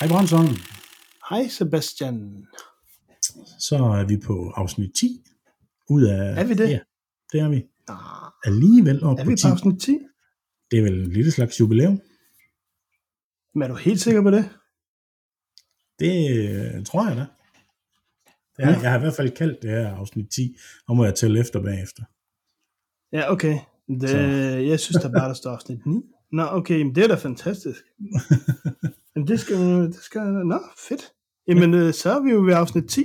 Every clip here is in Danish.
Hej Brøndsholm. Hej Sebastian. Så er vi på afsnit 10 ud af... Er vi det? Ja, det er vi. Alligevel op er på vi 10. på afsnit 10? Det er vel en lille slags jubilæum. Men er du helt sikker på det? Det øh, tror jeg da. Det er, Ja. Jeg har i hvert fald kaldt det her afsnit 10, og må jeg tælle efter bagefter. Ja, okay. Det, Så. jeg synes, der bare der står afsnit 9. Nå, okay, men det er da fantastisk. Men det skal, det skal, nå, fedt. Jamen, øh, så er vi jo ved afsnit 10.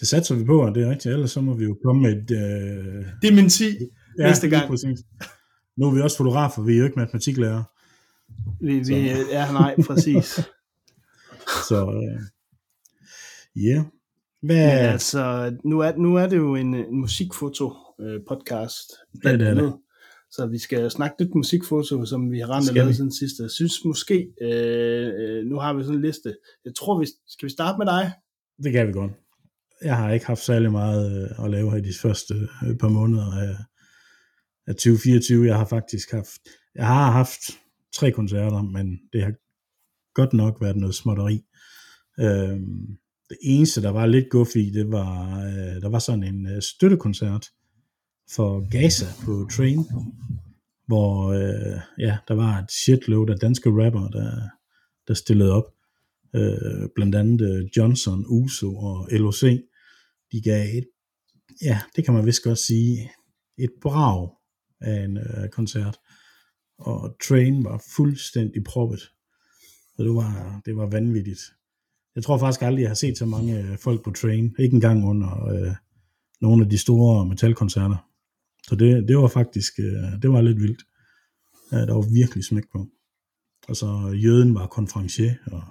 Det satser vi på, og det er rigtigt. Ellers så må vi jo komme med et... Øh, Det er min 10 næste lige gang. Præcis. Nu er vi også fotografer, vi er jo ikke matematiklærer. Vi, vi, Så. ja, nej, præcis. Så øh, ja. Hvad, Men altså, nu er, nu er det jo en, en musikfoto øh, podcast. Ja, det er det. Så vi skal snakke lidt musikfoto, som vi har ramt Skal lavet siden sidste. Jeg synes måske, øh, øh, nu har vi sådan en liste. Jeg tror, vi skal vi starte med dig? Det kan vi godt. Jeg har ikke haft særlig meget øh, at lave her i de første øh, par måneder af, af 2024. Jeg har faktisk haft, jeg har haft tre koncerter, men det har godt nok været noget småtteri. Øhm, det eneste, der var lidt guf i, det var, øh, der var sådan en øh, støttekoncert for Gaza på Train, hvor øh, ja, der var et shitload af danske rapper, der, der stillede op øh, blandt andet øh, Johnson, Uso og LOC, de gav et, ja, det kan man vist godt sige, et brag af en øh, koncert. Og Train var fuldstændig proppet. Og det var, det var vanvittigt. Jeg tror faktisk aldrig, jeg har set så mange øh, folk på Train. Ikke engang under øh, nogle af de store metalkoncerter. Så det, det var faktisk, øh, det var lidt vildt. Ja, der var virkelig smæk på. Og så Jøden var konferencier, og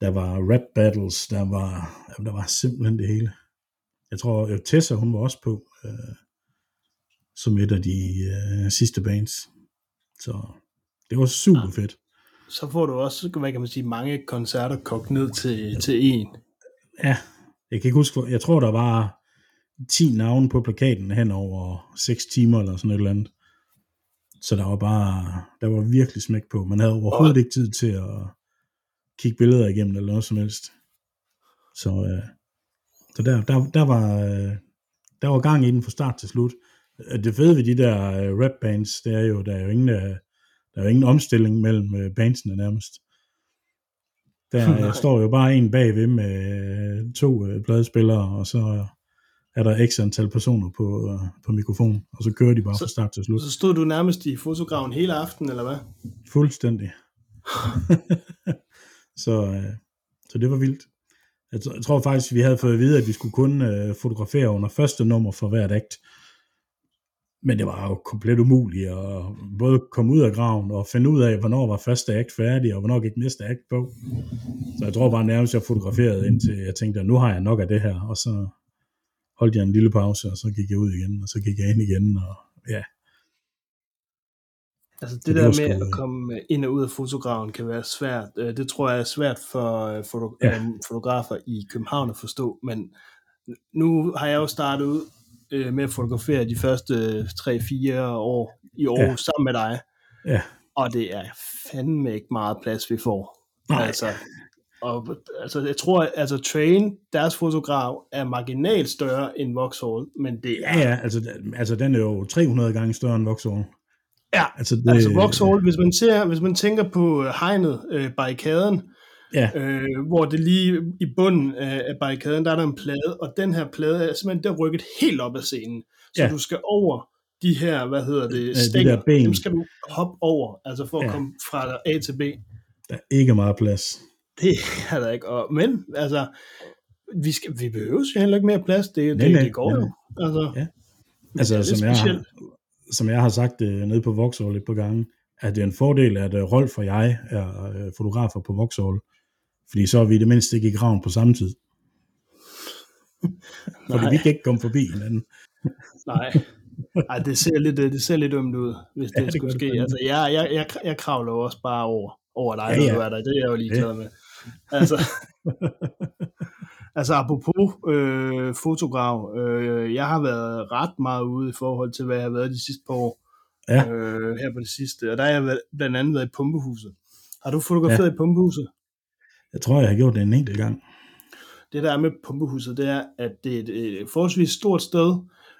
der var rap battles, der var, jamen, der var simpelthen det hele. Jeg tror, øh, Tessa, hun var også på, øh, som et af de øh, sidste bands. Så det var super fedt. Så får du også, hvad kan man sige, mange koncerter kogt ned til, til en. Ja, jeg kan ikke huske, jeg tror, der var 10 navne på plakaten hen over 6 timer eller sådan et eller andet. Så der var bare, der var virkelig smæk på. Man havde overhovedet ikke tid til at kigge billeder igennem eller noget som helst. Så, øh, så der, der, der, var, øh, der var gang i den fra start til slut. Øh, Det fede ved de der øh, rap bands, det er jo, der er jo ingen, øh, der er jo ingen omstilling mellem øh, bandsene nærmest. Der Nej. øh, står jo bare en bagved med øh, to øh, pladespillere, og så er der x antal personer på, øh, på mikrofonen, og så kører de bare Så- fra start til slut. Så stod du nærmest i fotografen hele aften, eller hvad? Fuldstændig. så, øh, så det var vildt. Jeg, jeg tror faktisk, vi havde fået at vide, at vi skulle kun øh, fotografere under første nummer for hvert akt. Men det var jo komplet umuligt at både komme ud af graven og finde ud af, hvornår var første akt færdig, og hvornår gik næste akt på. Så jeg tror bare nærmest, jeg fotograferede indtil jeg tænkte, at nu har jeg nok af det her. Og så holdt jeg en lille pause, og så gik jeg ud igen, og så gik jeg ind igen. Og ja, Altså det, det der med sgu- at komme ind og ud af fotografen kan være svært. Øh, Det tror jeg er svært for øh, foto- Ja. øh, fotografer i København at forstå, men nu har jeg jo startet ud øh, med at fotografere de første 3-4 år i år ja. sammen med dig, ja, og det er fandme ikke meget plads, vi får. Nej. Altså, og, altså, jeg tror, altså Train, deres fotograf, er marginalt større end Vauxhall, men det er, ja, ja altså, altså den er jo 300 gange større end Vauxhall. ja, Altså, det, altså Vauxhall, hvis man, ser, hvis man tænker på øh, hegnet, øh, barrikaden, Ja, øh, hvor det lige i bunden af, barrikaden, der er der en plade, og den her plade er simpelthen der er rykket helt op af scenen. Så Ja. du skal over de her, hvad hedder de det, stænger, der ben. dem skal du hoppe over, altså for at Ja. komme fra A til B. der er ikke meget plads. Det er der ikke. Og, men, altså, vi, skal, vi behøver jo heller ikke mere plads. Det, Nej, det, det går jo. Altså, Ja. Altså, det er som, jeg har, som jeg har sagt uh, nede på Vauxhall et par gange, at det er en fordel, at uh, Rolf og jeg er uh, fotografer på Vauxhall. Fordi så er vi i det mindste ikke i graven på samme tid. Fordi Nej. vi kan ikke komme forbi hinanden. Nej. Ej, det ser lidt, øh, det ser lidt ømt ud, hvis det, Ja, det skulle ske. Altså, jeg, jeg, jeg, jeg kravler også bare over, over dig, Ja, ja, når du er der. Det er jeg jo ligeglad med. Altså, altså apropos øh, fotograf, øh, jeg har været ret meget ude i forhold til, hvad jeg har været de sidste par år. Ja. Øh, her på det sidste. Og der har jeg været, blandt andet været i Pumpehuset. Har du fotograferet ja. i Pumpehuset? Jeg tror, jeg har gjort det en enkelt gang. Det der er med pumpehuset, det er, at det er et, et forholdsvis stort sted,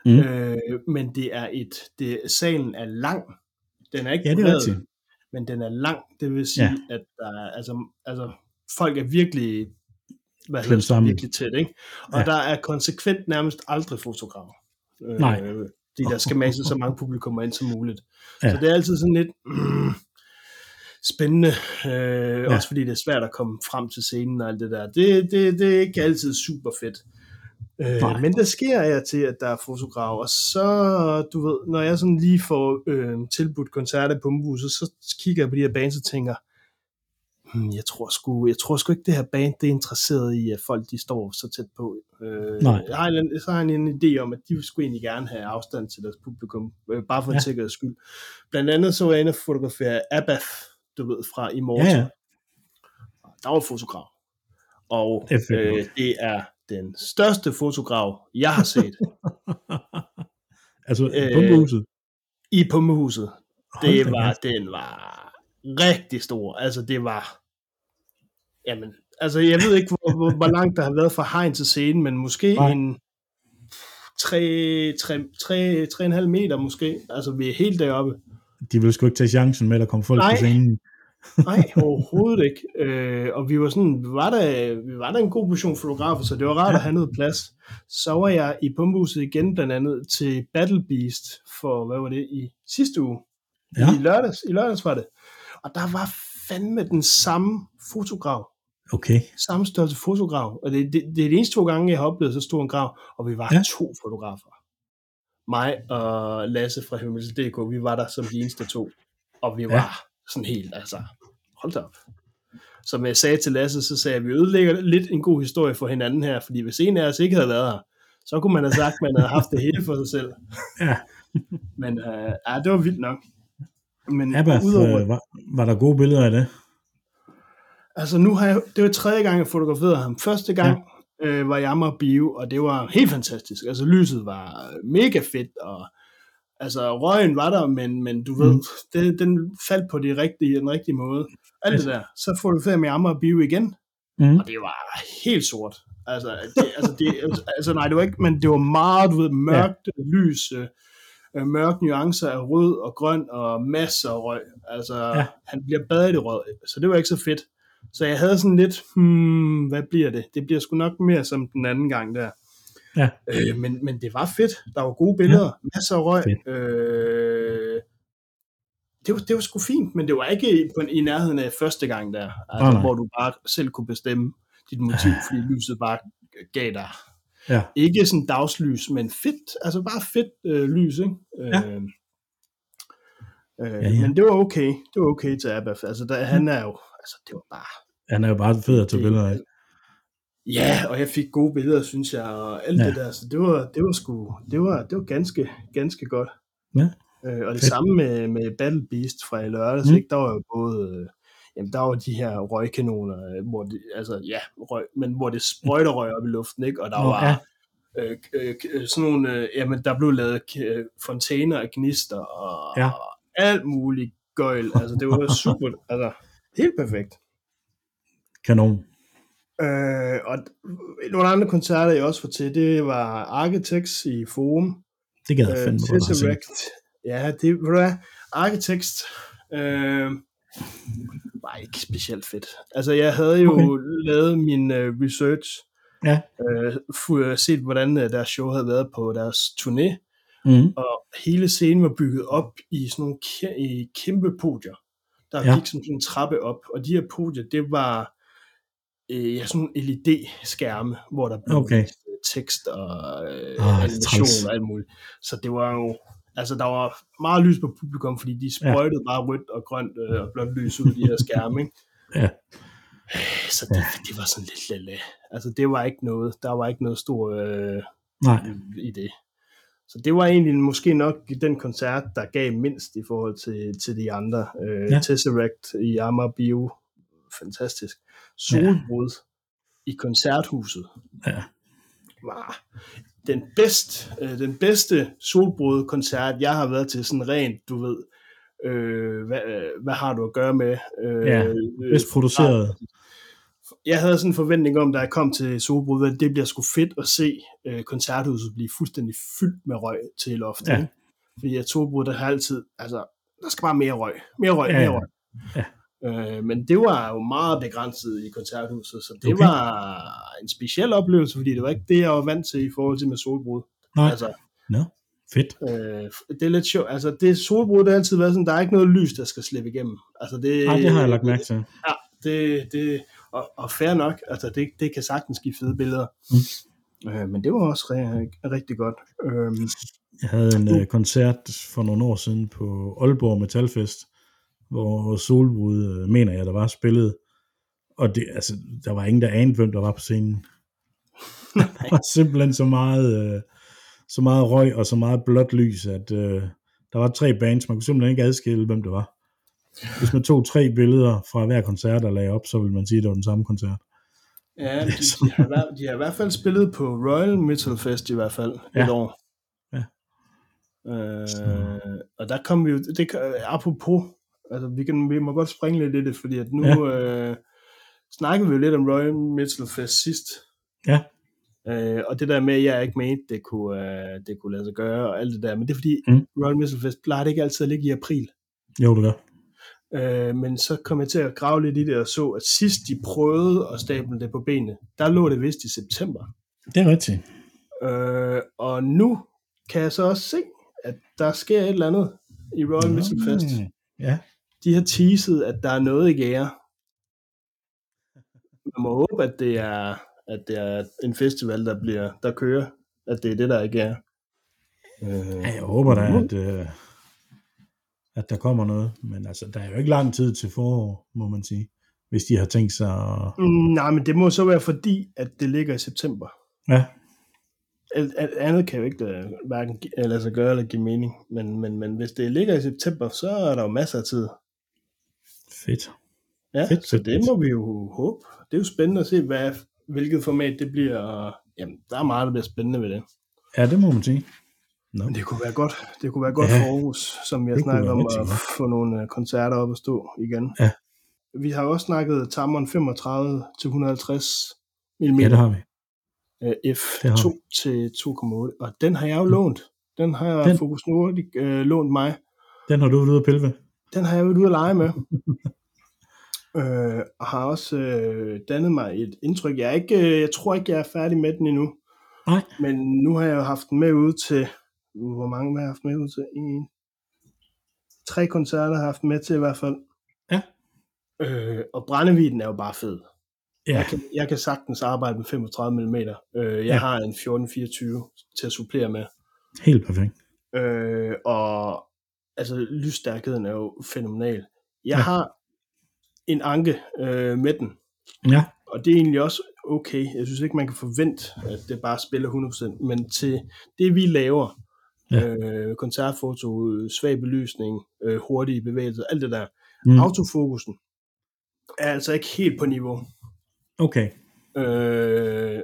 Mm. øh, men det er et, det, salen er lang. Den er ikke Ja, det er bred, rigtigt. men den er lang. Det vil sige, Ja. at der er, altså, altså, folk er virkelig, hvad hedder sammen. virkelig tæt, ikke? Og Ja. der er konsekvent nærmest aldrig fotografer. Øh, Nej. Fordi der skal masse så mange publikummer ind som muligt. Ja. Så det er altid sådan lidt mm, spændende, øh, ja. også fordi det er svært at komme frem til scenen og alt det der. Det, det, det er ikke altid super fedt. Nej. Øh, men der sker jeg til, at der er fotografer, og så, du ved, når jeg sådan lige får øh, tilbudt koncerter på Pumpehuset, så kigger jeg på de her bands og tænker, hmm, jeg tror sgu, jeg tror sgu ikke, det her band det er interesseret i, at folk de står så tæt på. Øh, Nej. Jeg har, en, så har jeg en idé om, at de skulle egentlig gerne have afstand til deres publikum, øh, bare for en Ja. sikkerheds skyld. Blandt andet så var jeg inde og fotografere Abath, du ved, fra Immortal. Ja, ja. Der var fotograf. Og Det er øh, det er den største fotograf, jeg har set Altså, Øh, øh, pumpehuset. i Pumpehuset. Hold Det var, den var rigtig stor. Altså, det var... Jamen, altså, jeg ved ikke, hvor, hvor, hvor langt der har været fra hegn til scenen, men måske Nej. en 3,5 meter måske. Altså, vi er helt deroppe. De ville sgu ikke tage chancen med, at der kom folk Nej. på scenen. Nej, overhovedet ikke. Øh, og vi var sådan, vi var, der, vi var der en god portion fotografer, så det var rart Ja. at have noget plads. Så var jeg i pumpehuset igen, blandt andet til Battle Beast for, hvad var det, i sidste uge. Ja. I lørdags, i lørdags var det. Og der var fandme den samme fotograf. Okay. Samme størrelse fotograf. Og det, det, det er de eneste to gange, jeg har oplevet så stor en grav. Og vi var Ja. to fotografer. Mig og Lasse fra Himmels.dk, vi var der som de eneste to. Og vi var Ja. ja. sådan helt, altså, hold da op. Som jeg sagde til Lasse, så sagde jeg, at vi ødelægger lidt en god historie for hinanden her, fordi hvis en af os ikke havde været her, så kunne man have sagt, at man havde haft det hele for sig selv. Ja. Men øh, ja, det var vildt nok. Men Abath, udover, øh, var, var der gode billeder af det? Altså nu har jeg, det var tredje gang, jeg fotograferede ham. Første gang ja. øh, var jeg Amager Bio, og det var helt fantastisk. Altså lyset var mega fedt, og altså røgen var der, men, men du ved, Mm. det, den faldt på de rigtige, den rigtige måde. Alt det der. Så fotograferede jeg med Amager Bio igen, Mm. og det var helt sort. Altså, det, altså, det, altså nej, det var ikke, men det var meget, du ved, mørkt ja. lys, øh, øh, mørke nuancer af rød og grøn og masser af røg. Altså, Ja. han bliver badet i rød, så det var ikke så fedt. Så jeg havde sådan lidt, hmm, hvad bliver det? Det bliver sgu nok mere som den anden gang der. Ja. Øh, men, men det var fedt. Der var gode billeder, ja. masser af røg. Fedt. Øh, det, var, det var sgu fint, men det var ikke i, på, i nærheden af første gang der, altså, nej. hvor du bare selv kunne bestemme dit motiv, fordi lyset bare gav dig Ja. ikke sådan dagslys, men fedt, altså bare fedt øh, lys, ikke? Ja. Øh, øh, Ja, ja. Men det var okay, det var okay til Abaf, altså der, han er jo, altså det var bare, Han er jo bare fed at tage billeder af. ja, og jeg fik gode billeder, synes jeg, og alt Ja. det der, så det var, det var sgu, det var, det var ganske, ganske godt. Ja. Øh, og det Fedt. samme med, med Battle Beast fra i lørdags, Mm. mm. ikke? der var jo både, øh, jamen der var de her røgkanoner, øh, hvor det, altså ja, røg, men hvor det sprøjter røg op i luften, ikke? Og der var, ja. øh, øh, øh, sådan nogle, øh, jamen der blev lavet øh, fontæner af gnister og, Ja. og alt muligt gøjl. Altså det var super, altså helt perfekt. Kanon. Øh, og nogle andre koncerter, jeg også var til, det var Architects i Forum. Det gad jeg Øh, fandme godt se. Tesseract. Ja, det ved du hvad, Architects øh, var ikke specielt fedt. Altså jeg havde jo okay. lavet min øh, research, Ja. øh, fu- set hvordan øh, deres show havde været på deres turné, Mm. og hele scenen var bygget op i sådan nogle kæ- i kæmpe podier, der Ja. gik som sådan en trappe op, og de her podier, det var øh, ja, sådan nogle LED-skærme, hvor der blev Okay. øh, tekst og øh, er animation og alt muligt. Så det var jo, altså der var meget lys på publikum, fordi de sprøjtede ja. bare rødt og grønt øh, og blåt lys ud af de her skærme, ikke? Ja. Så det, det var sådan lidt lille. Altså det var ikke noget, der var ikke noget stor øh, Nej. i det. Så det var egentlig måske nok den koncert, der gav mindst i forhold til, til de andre. Øh, ja. Tesseract i Amager Bio, fantastisk. Solbrud ja. i koncerthuset Ja. var den, bedst, øh, den bedste solbrud-koncert, jeg har været til, sådan rent, du ved, øh, hvad, hvad har du at gøre med? Øh, Ja, øh, Bedst produceret. jeg havde sådan en forventning om, da jeg kom til Solbrud, at det bliver sgu fedt at se øh, koncerthuset blive fuldstændig fyldt med røg til loftet. Ja. Fordi at Solbrud, der har altid, altså, der skal bare mere røg. Mere røg, Ja, mere røg. Ja. Øh, men det var jo meget begrænset i koncerthuset, så det Okay. var en speciel oplevelse, fordi det var ikke det, jeg var vant til i forhold til med Solbrud. Nej, Altså, Nå, fedt. øh, det er lidt sjovt. Altså, det Solbrud, det har altid været sådan, der er ikke noget lys, der skal slippe igennem. Altså, det, Nej, det har jeg lagt mærke til. Ja, det, det, og, og fair nok, altså det, det kan sagtens give fede billeder. Mm. Øh, men det var også re- rigtig godt. Øhm, Jeg havde en Uh. øh, koncert for nogle år siden på Aalborg Metalfest, hvor Solbrud, øh, mener jeg, der var spillet. Og det, altså, der var ingen, der anede, hvem der var på scenen. der var simpelthen så meget, øh, så meget røg og så meget blåt lys, at øh, der var tre bands, man kunne simpelthen ikke adskille, hvem det var. Hvis man tog tre billeder fra hver koncert og lagde op, så ville man sige, at det var den samme koncert. ja, de, de, har, hver- de har i hvert fald spillet på Royal Metal Fest i hvert fald Ja. et år. Ja. Øh, og der kom vi jo, det, apropos, altså vi, kan, vi må godt springe lidt i det, fordi at nu ja. øh, snakkede vi jo lidt om Royal Metal Fest sidst. Ja. Øh, og det der med, at jeg ikke mente, det kunne, øh, det kunne lade sig gøre, og alt det der. Men det er fordi, Mm. Royal Metal Fest plejer det ikke altid at ligge i april. Jo, det gør. Øh, men så kom jeg til at grave lidt i det, og så, at sidst de prøvede at stable det på benene, der lå det vist i september. Det er rigtigt. Øh, og nu kan jeg så også se, at der sker et eller andet i Royal Metal Fest. Ja, De har teaset, at der er noget i gære. Man må håbe, at det er, at det er en festival, der, bliver, der kører, at det er det, der er i gære. Øh, Ja, jeg håber da, at, øh, at der kommer noget. Men altså, der er jo ikke lang tid til forår, må man sige. Hvis de har tænkt sig at... mm, nej, men det må så være fordi, at det ligger i september. Ja, Alt, andet kan jo ikke lade, hverken lade sig gøre eller give mening. Men, men, men hvis det ligger i september, så er der jo masser af tid. Fedt. Ja, Fedt, så fedt, det fedt. må vi jo håbe. Det er jo spændende at se, hvad, hvilket format det bliver. Og, jamen, der er meget, der bliver spændende ved det. Ja, det må man sige. Nå. Men det kunne være godt, det kunne være godt Ja, for Aarhus, som snakket være om, at få nogle øh, koncerter op at stå igen. Ja. Vi har også snakket Tamron 35 til 150 mm Ja, det har vi. øh, Det har F2 til 2,8, og den har jeg jo lånt. Den har jeg Den-. Focus Nordic øh, lånt mig. Den har du været ude at pille ved. Den har jeg været ude at lege med. øh, og har også øh, dannet mig et indtryk. Jeg, er ikke, øh, jeg tror ikke, jeg er færdig med den endnu. Nej. Men nu har jeg jo haft den med ud til... Hvor mange har jeg haft med ud til? En, tre koncerter har jeg haft med til i hvert fald. Ja. Øh, og brændeviden er jo bare fed. Ja, Jeg, kan, jeg kan sagtens arbejde med 35 mm. Øh, jeg ja. har en 1424 til at supplere med. helt perfekt. Øh, og altså lysstærkheden er jo fænomenal. Jeg Ja. har en anke øh, med den, Ja, og det er egentlig også okay. Jeg synes ikke, man kan forvente, at det bare spiller 100%, men til det, vi laver, Ja. øh, koncertfoto, svag belysning, øh, hurtige bevægelser, alt det der, mm. autofokusen er altså ikke helt på niveau. okay. Øh,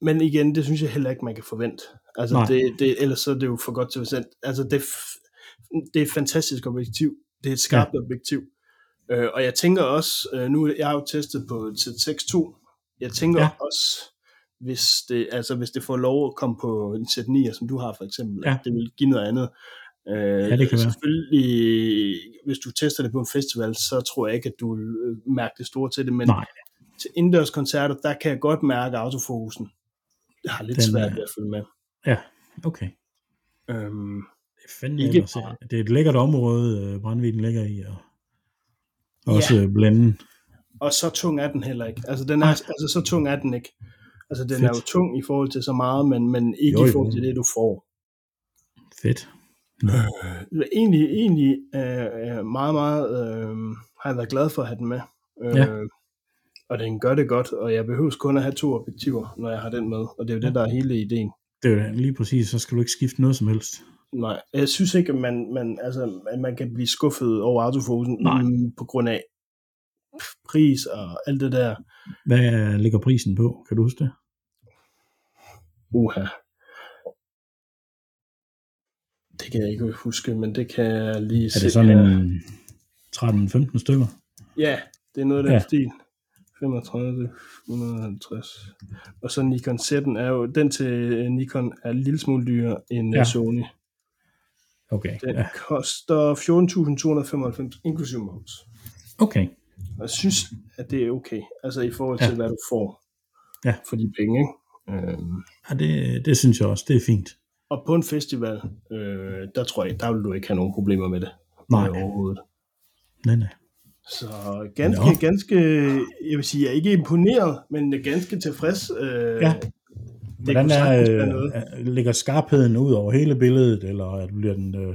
men igen, det synes jeg heller ikke, man kan forvente. Altså, Nej. det, det, ellers så er det jo for godt til at. Altså, det, det er et fantastisk objektiv. Det er et skarpt ja. objektiv. Øh, og jeg tænker også, øh, nu jeg har jo testet på til Tex 2, jeg tænker Ja. også, hvis det, altså, hvis det får lov at komme på en Z9, som du har for eksempel, Ja. det vil give noget andet. Øh, Ja, det kan være. Selvfølgelig, hvis du tester det på en festival, så tror jeg ikke, at du vil øh, mærke det store til det, men Nej, til indendørs koncerter, der kan jeg godt mærke autofokusen. Jeg har lidt Den svært ved at følge med. ja, okay. Øhm, fandme Ikke ellers, bare- Det er et lækkert område, øh, Brandviden ligger i, og også Ja. ja. blænden. og så tung er den heller ikke. Altså, den er, altså så tung er den ikke. Altså, den Fedt. er jo tung i forhold til så meget, men, men ikke Jo, i forhold til det, du får. Fedt. Nå. Egentlig, egentlig øh, øh, meget, meget øh, har jeg været glad for at have den med. Øh, Ja. Og den gør det godt, og jeg behøver kun at have to objektiver, når jeg har den med. Og det er jo det, der er hele ideen. Det er jo lige præcis, så skal du ikke skifte noget som helst. Nej, jeg synes ikke, at man, man, altså, at man kan blive skuffet over autofokusen Nej. mm, på grund af pris og alt det der. Hvad ligger prisen på? Kan du huske det? Uha. Det kan jeg ikke huske, men det kan jeg lige Er se. det sådan en 13-15 stykker? Ja, det er noget af den Ja. stil. 35, 150. Og så Nikon Z'en er jo, den til Nikon er en lille smule dyrere end ja. Sony. Okay, Den ja. ja. koster 14.295, inklusive moms. Okay. Jeg synes, at det er okay, altså i forhold Ja. til, hvad du får Ja. for de penge. Ikke? Øhm, Ja, det, det synes jeg også, det er fint. og på en festival, øh, der tror jeg, der vil du ikke have nogen problemer med det. Nej. Overhovedet. Nej, nej. Så ganske, ganske, jeg vil sige, jeg er ikke imponeret, men ganske tilfreds. Øh, Ja. Hvordan være er, er, ligger skarpheden ud over hele billedet, eller at bliver den, øh,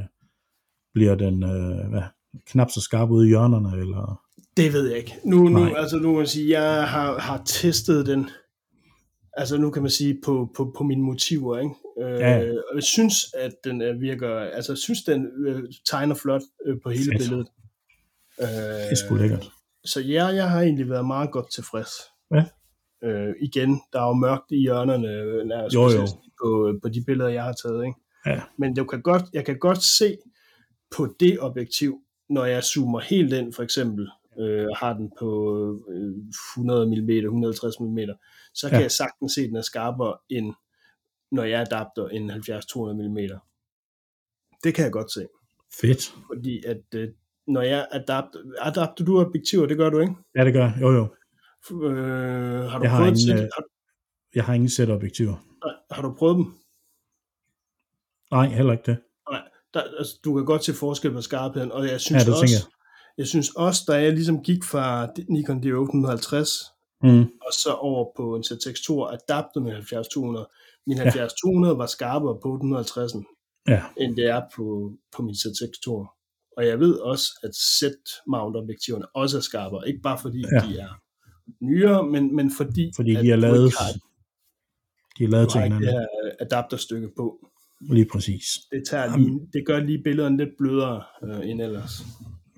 bliver den øh, hvad, knap så skarp ude i hjørnerne, eller... Det ved jeg ikke. Nu, nu, altså, nu kan man sige, jeg har, har testet den, altså nu kan man sige, på, på, på mine motiver, ikke? Øh, Ja. Og jeg synes, at den øh, virker, altså jeg synes, den øh, tegner flot øh, på hele Fedt. billedet. Øh, Det er sgu lækkert. Så ja, jeg har egentlig været meget godt tilfreds. Ja. Øh, igen, der er jo mørkt i hjørnerne, øh, nærmest Jo, jo. på, på de billeder, jeg har taget. Ikke? Ja. Men du kan godt, jeg kan godt se på det objektiv, når jeg zoomer helt ind, for eksempel, øh, har den på øh, 100 mm, 150 mm, så kan Ja. jeg sagtens se, at den er skarpere, end når jeg adapter en 70-200 mm. Det kan jeg godt se. Fedt. Fordi at øh, når jeg adapter, adapter du objektiver, det gør du ikke? Ja, det gør jeg. Jo, jo. Øh, har du Jeg har prøvet ingen, øh, har, Jeg har ingen sæt-objektiver. nej, har du prøvet dem? Nej, heller ikke det. Nej, der, altså, du kan godt se forskel på skarpheden, og jeg synes Ja, det også, jeg. jeg synes også, da jeg ligesom gik fra Nikon D850 Mm. og så over på en ZX2 og adaptede med 70-200. Min 70-200 var skarpere på 850'en, Ja, end det er på, på min ZX2. Og jeg ved også, at Z-mount objektiverne også er skarpere. Ikke bare fordi Ja. ja. de er nyere, men, men fordi, fordi de er du lavet, har, de er lavet til har ikke det hinanden. her adapterstykke på. Lige præcis. Det, tager lige, det gør lige billederne lidt blødere øh, end ellers.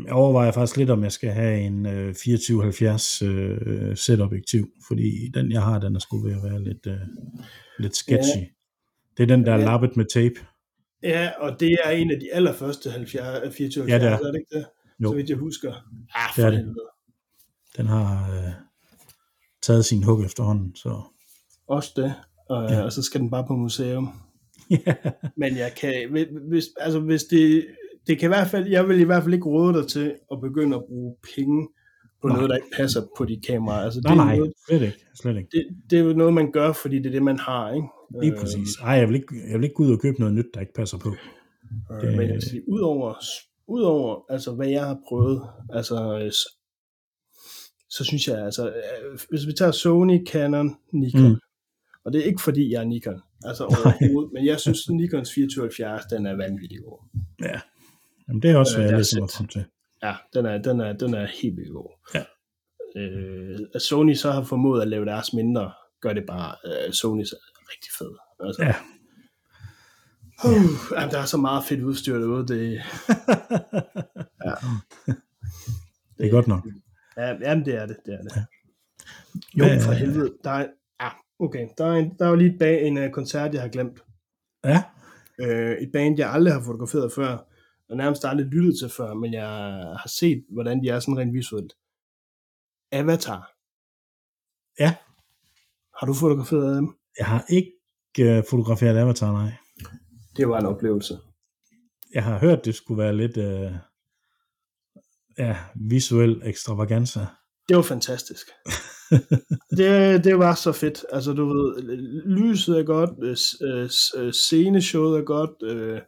Jeg overvejer faktisk lidt, om jeg skal have en øh, 2470 øh, sæt-objektiv, fordi den, jeg har, den er sgu ved at være lidt, øh, lidt sketchy. Ja. Det er den, der er Ja. lappet med tape. Ja, og det er en af de allerførste 70, 24 Ja, det er. er det ikke det? Jo. Så vidt jeg husker. Ah, Det er for det. Den har øh, taget sin hug efterhånden, så Også det. Og, Ja. og så skal den bare på museum. Men jeg kan, hvis, altså hvis det, det kan i hvert fald, jeg vil i hvert fald ikke råde dig til at begynde at bruge penge på Nej. noget, der ikke passer på dit kamera. Altså, det, Nej, er nej, Noget, slet ikke. Slet ikke. det, det er jo noget, man gør, fordi det er det, man har. Ikke? Lige præcis. Ej, jeg vil, ikke, jeg vil ikke gå ud og købe noget nyt, der ikke passer på. Øh, Det- Men jeg vil sige, udover, udover altså, hvad jeg har prøvet, altså, øh, så synes jeg, altså, øh, hvis vi tager Sony, Canon, Nikon, Mm. og det er ikke fordi, jeg er Nikon, altså overhovedet, men jeg synes, Nikons 2470, den er vanvittig god. Ja. Jamen, det er også, hvad jeg er læser frem til. Ja, den er, den er, den er helt vildt god. Ja. Øh, at Sony så har formået at lave deres mindre, gør det bare, øh, Sony er rigtig fed. Altså, Ja. Uh, jamen, der er så meget fedt udstyr derude, det, Det er godt nok. Ja, jamen det er det, det er det. Ja. Jo, Hvad- for helvede. Der er, ah, okay. Der er, en, der er jo lige et bag, en uh, koncert, jeg har glemt. Ja, Uh, et band, jeg aldrig har fotograferet før, og nærmest aldrig lyttet til før, men jeg har set, hvordan de er sådan rent visuelt. Avatar. Ja. Har du fotograferet dem? jeg har ikke øh, fotograferet Avatar, nej. Det var en oplevelse. Jeg har hørt, det skulle være lidt øh, ja, visuel ekstravaganza. Det var fantastisk. det, det var så fedt. Altså, du ved, lyset er godt, øh, øh, øh, sceneshowet er godt. Øh,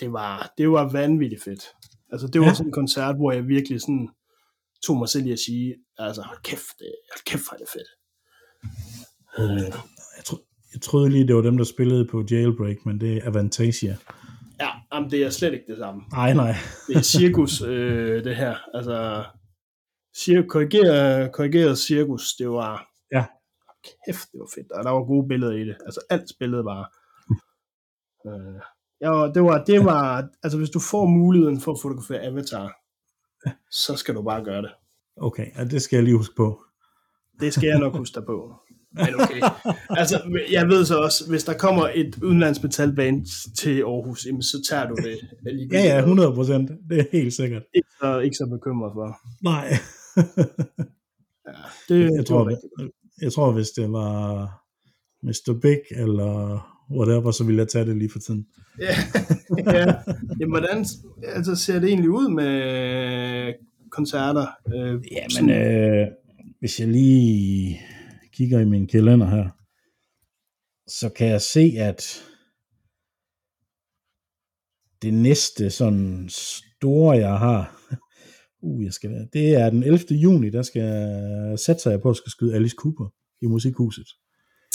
det, var, det var vanvittigt fedt. Altså, det var Ja. sådan en koncert, hvor jeg virkelig sådan tog mig selv i at sige, altså, hold kæft, det, hold kæft, hvor er det fedt. Øh, Jeg, tro, jeg troede lige, det var dem, der spillede på Jailbreak, men det er Avantasia. Ja, jamen, det er slet ikke det samme. Nej, nej. Det er cirkus, øh, det her. Altså, cir- korrigeret, korrigeret cirkus, det var... Ja. Kæft, det var fedt. Og der var gode billeder i det. Altså, alt spillede bare. øh, ja, det var, det var... Altså, hvis du får muligheden for at fotografere Avatar, så skal du bare gøre det. Okay, ja, det skal jeg lige huske på. Det skal jeg nok huske dig på. Men okay. Altså, jeg ved så også, hvis der kommer et udenlands metalband til Aarhus, jamen, så tager du det. Ja, ja, 100 procent. Det er helt sikkert. Ikke så, ikke så bekymret for. Nej. Ja, det, Jeg det tror, var rigtigt. jeg tror, hvis det var Mr. Big eller whatever, så ville jeg tage det lige for tiden. Ja, ja. Jamen, hvordan altså, ser det egentlig ud med koncerter? Øh, Jamen, øh, hvis jeg lige kigger i min kalender her, så kan jeg se, at det næste sådan store, jeg har, uh, jeg skal, det er den 11. juni, der skal jeg sætte sig på at skal skyde Alice Cooper i Musikhuset.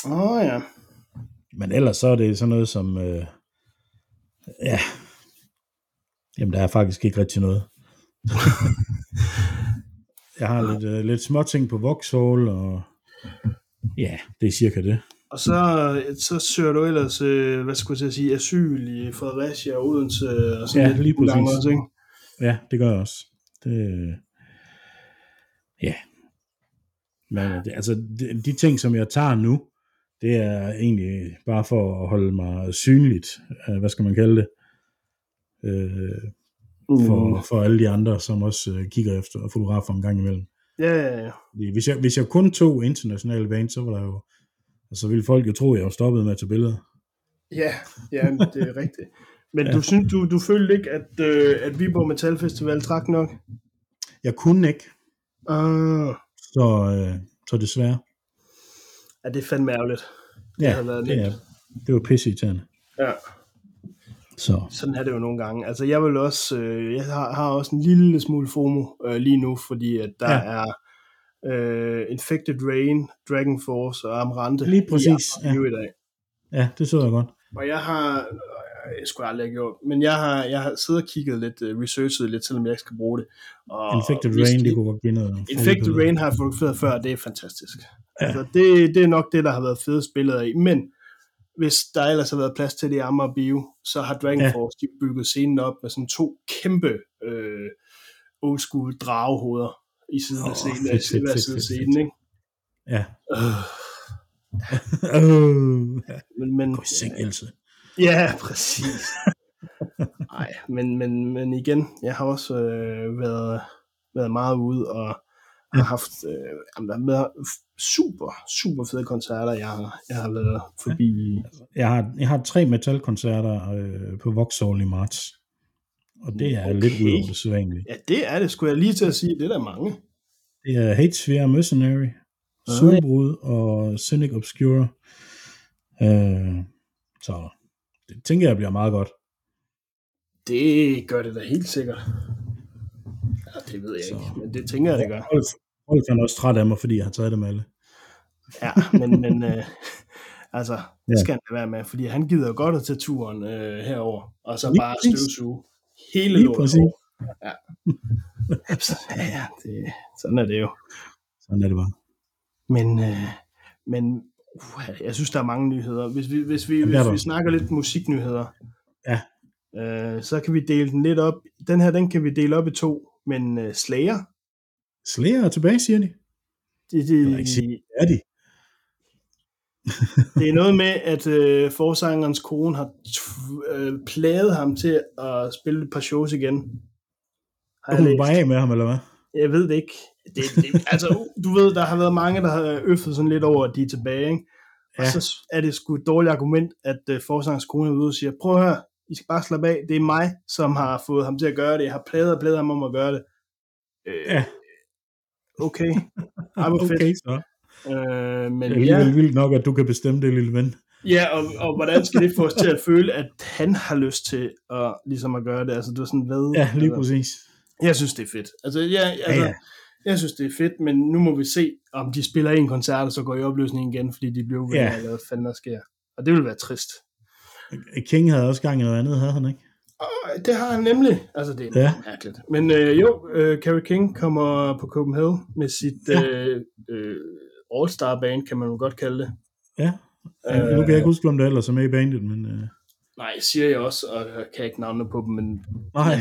Åh oh, ja. Men ellers så er det sådan noget som, øh, ja, jamen der er faktisk ikke rigtig noget. jeg har lidt, øh, lidt små ting på Vauxhall, og ja, det er cirka det. Og så, så søger du ellers, øh, hvad skulle jeg sige, asyl i Fredericia og Odense og sådan Ja, lidt lige præcis. Også, ikke? Ja, det gør jeg også. Det, ja. Men det, altså, de, de ting, som jeg tager nu, det er egentlig bare for at holde mig synligt, øh, hvad skal man kalde det, øh, for, for alle de andre, som også øh, kigger efter fotografer en gang imellem. Ja, ja, ja. Hvis jeg, hvis jeg kun tog internationale bands, så var der jo, så ville folk jo tro, at jeg var stoppet med at tage billeder. Ja, ja, det er rigtigt. Men Ja. du synes, du, du følte ikke, at, øh, at Viborg Metal Festival trak nok? Jeg kunne ikke, Uh, så, øh, så desværre. ja, det er fandme ærgerligt. Ja, har været det, er, det var pisseirriterende. Ja, Så. sådan er det jo nogle gange. Altså, jeg vil også, øh, jeg har, har også en lille smule FOMO øh, lige nu, fordi at der Ja. er øh, Infected Rain, Dragon Force og Amrante Lige præcis, i, ja. i dag. Ja, det så jeg godt. Og jeg har, øh, jeg skulle aldrig have gjort, men jeg har, jeg har siddet og kigget lidt, uh, researchet lidt, selvom jeg ikke skal bruge det. Og Infected hvis Rain, de- det kunne godt give noget. Infected Rain har jeg fotograferet før, og det er fantastisk. Ja. Altså, det, det er nok det, der har været fedest billeder i. Men hvis der ellers har været plads til det i Amager Bio, så har Dragon Ja. de bygget scenen op med sådan to kæmpe øh, old school dragehoveder i siden Åh, af scenen, fedt, fedt, fedt, fedt, scenen, ikke? Ja. Øh, men, men, Gå i seng, Else. Ja, præcis. Nej, men, men, men igen, jeg har også øh, været, været meget ude og har Ja. haft øh, jamen, der har super, super fede koncerter, jeg har, jeg har været forbi. Jeg har, jeg har tre metalkoncerter øh, på Vauxhall i marts. Og det er Okay. lidt ud over det sædvanlige. Ja, det er det, skulle jeg lige til at sige. Det er der mange. Det er Hatesphere Mercenary, Solbrud og Cynic Obscure. Øh, så det tænker jeg bliver meget godt. Det gør det da helt sikkert. Det ved jeg Så. ikke, men det tænker jeg, det gør. Rolf er også træt af mig, fordi jeg har taget dem alle. Ja, men, men øh, altså, det skal han være med, fordi han gider jo godt at tage turen øh, herover og så Lige bare støvsuge hele lortet. Ja. ja, det, sådan er det jo. Sådan er det bare. Men, øh, men uh, jeg synes, der er mange nyheder. Hvis vi, hvis vi, hvis vi snakker lidt musiknyheder, Ja. øh, så kan vi dele den lidt op. Den her, den kan vi dele op i to, men øh, Slayer, Slayer er tilbage, siger de. det, kan jeg ikke sige. det, Er de? det er noget med, at øh, forsangerens kone har øh, plaget ham til at spille et par shows igen. Har jeg Hun var af med ham, eller hvad? Jeg ved det ikke. Det, det, altså, du ved, der har været mange, der har øffet sådan lidt over, at de er tilbage. Ikke? Og Ja. så er det sgu et dårligt argument, at uh, forsangerens kone er ude og siger, prøv at høre, I skal bare slappe af. Det er mig, som har fået ham til at gøre det. Jeg har pladet og pladet ham om at gøre det. Øh, Ja. Okay. Ej, hvor fedt. Okay, så. Øh, men Det er ja, vildt nok, at du kan bestemme det, lille ven. ja og, og, hvordan skal det få os til at føle, at han har lyst til at, ligesom at gøre det? Altså, du er sådan, hvad? Ja, lige præcis. Jeg synes, det er fedt. Altså, ja, altså, ja. Jeg synes, det er fedt, men nu må vi se, om de spiller en koncert, og så går i opløsning igen, fordi de ved, Ja. ja. eller hvad fanden der sker. Og det vil være trist. King havde også gang i noget andet, havde han ikke? Og det har han nemlig. Altså, det er Ja. mærkeligt. Men øh, jo, øh, Carrie King kommer på Copenhagen med sit Ja. øh, øh, All-Star band, kan man jo godt kalde det. Ja. Øh, nu kan jeg ikke huske, om det ellers er med i bandet, men... Øh, Nej, siger jeg også, og jeg kan ikke navne på dem, men nej.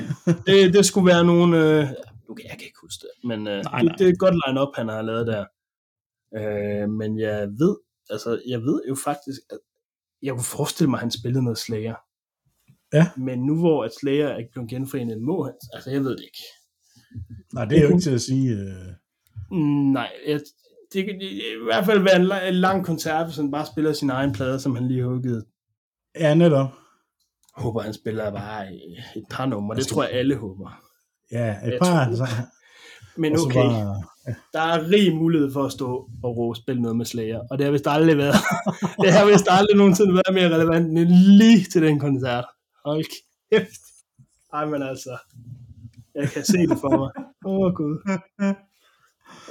det, det skulle være nogen... Øh, nu kan jeg kan ikke huske det, men øh, Nej, det, nej. det er et godt line-up, han har lavet der. Øh, men jeg ved, altså, jeg ved jo faktisk, at jeg kunne forestille mig, at han spillede noget Slayer. Ja. Men nu hvor at Slayer er blevet genforenet, må han, altså jeg ved det ikke. nej, det er jo ikke til at sige... Øh, Mm, Nej, jeg, det kan i hvert fald være en, la- en lang koncert, hvis han bare spiller sin egen plade, som han lige har udgivet. Ja, netop. Jeg håber, han spiller bare et par numre. Det tror jeg, alle håber. Ja, et Jeg par. tror- Så, Men så okay, bare, der er rig mulighed for at stå og råbe spille noget med Slayer, og det har vist aldrig været, det har vist aldrig nogensinde været mere relevant end lige til den koncert. Hold kæft. Ej, men altså, jeg kan se det for mig. Åh, oh, Gud.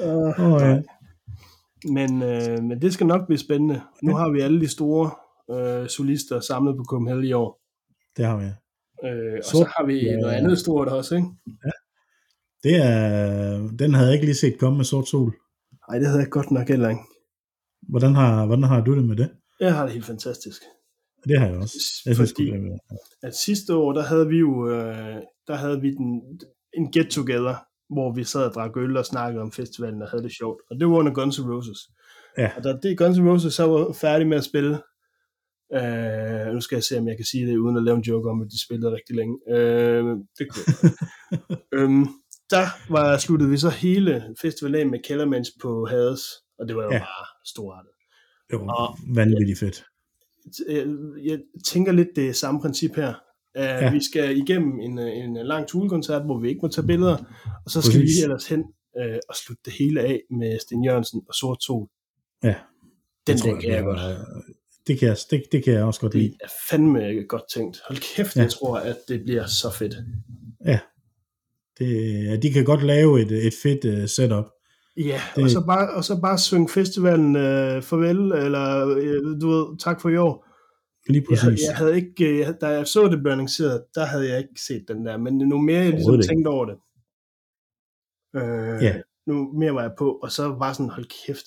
Uh, Åh, ja. men, øh, men det skal nok blive spændende. Nu har vi alle de store øh, solister samlet på Copenhagen i år. det har vi. Øh, og så Sort- har vi ja. noget andet stort også, ikke? Det er, den havde jeg ikke lige set komme med sort sol. Nej, det havde jeg godt nok heller ikke. Hvordan har, hvordan har du det med det? Jeg har det helt fantastisk. Det har jeg også. Jeg synes, Fordi- det at sidste år, der havde vi jo øh, der havde vi den, en get-together, hvor vi sad og drak øl og snakkede om festivalen og havde det sjovt. Og det var under Guns N' Roses. Ja. Og da det Guns N' Roses så var færdig med at spille, øh, nu skal jeg se, om jeg kan sige det, uden at lave en joke om, at de spillede rigtig længe. Øh, det kunne øhm, der var, sluttede vi så hele festivalen af med Kellermans på Hades, og det var jo Ja. bare storartet. det var Og- vanvittigt fedt. jeg, jeg tænker lidt det samme princip her. Uh, Ja. Vi skal igennem en, øh, en lang Tool-koncert, hvor vi ikke må tage billeder, og så skal Præcis. vi ellers hen uh, og slutte det hele af med Sten Jørgensen og Sort Sol. Ja. Den, Det tror kan jeg godt. Det kan jeg, det, det kan jeg også godt lide. Det er fandme godt tænkt. Hold kæft, ja. jeg tror, at det bliver så fedt. Ja. Det, ja, de kan godt lave et, et fedt uh, setup. Ja, Det- og, så bare, og så bare synge festivalen uh, farvel, eller uh, du ved, tak for i år. Lige Jeg, præcis. jeg havde ikke, øh, da jeg så det blev annonceret, der havde jeg ikke set den der, men nu mere jeg ligesom tænkte over det, øh, Ja. nu mere var jeg på, og så var sådan, hold kæft,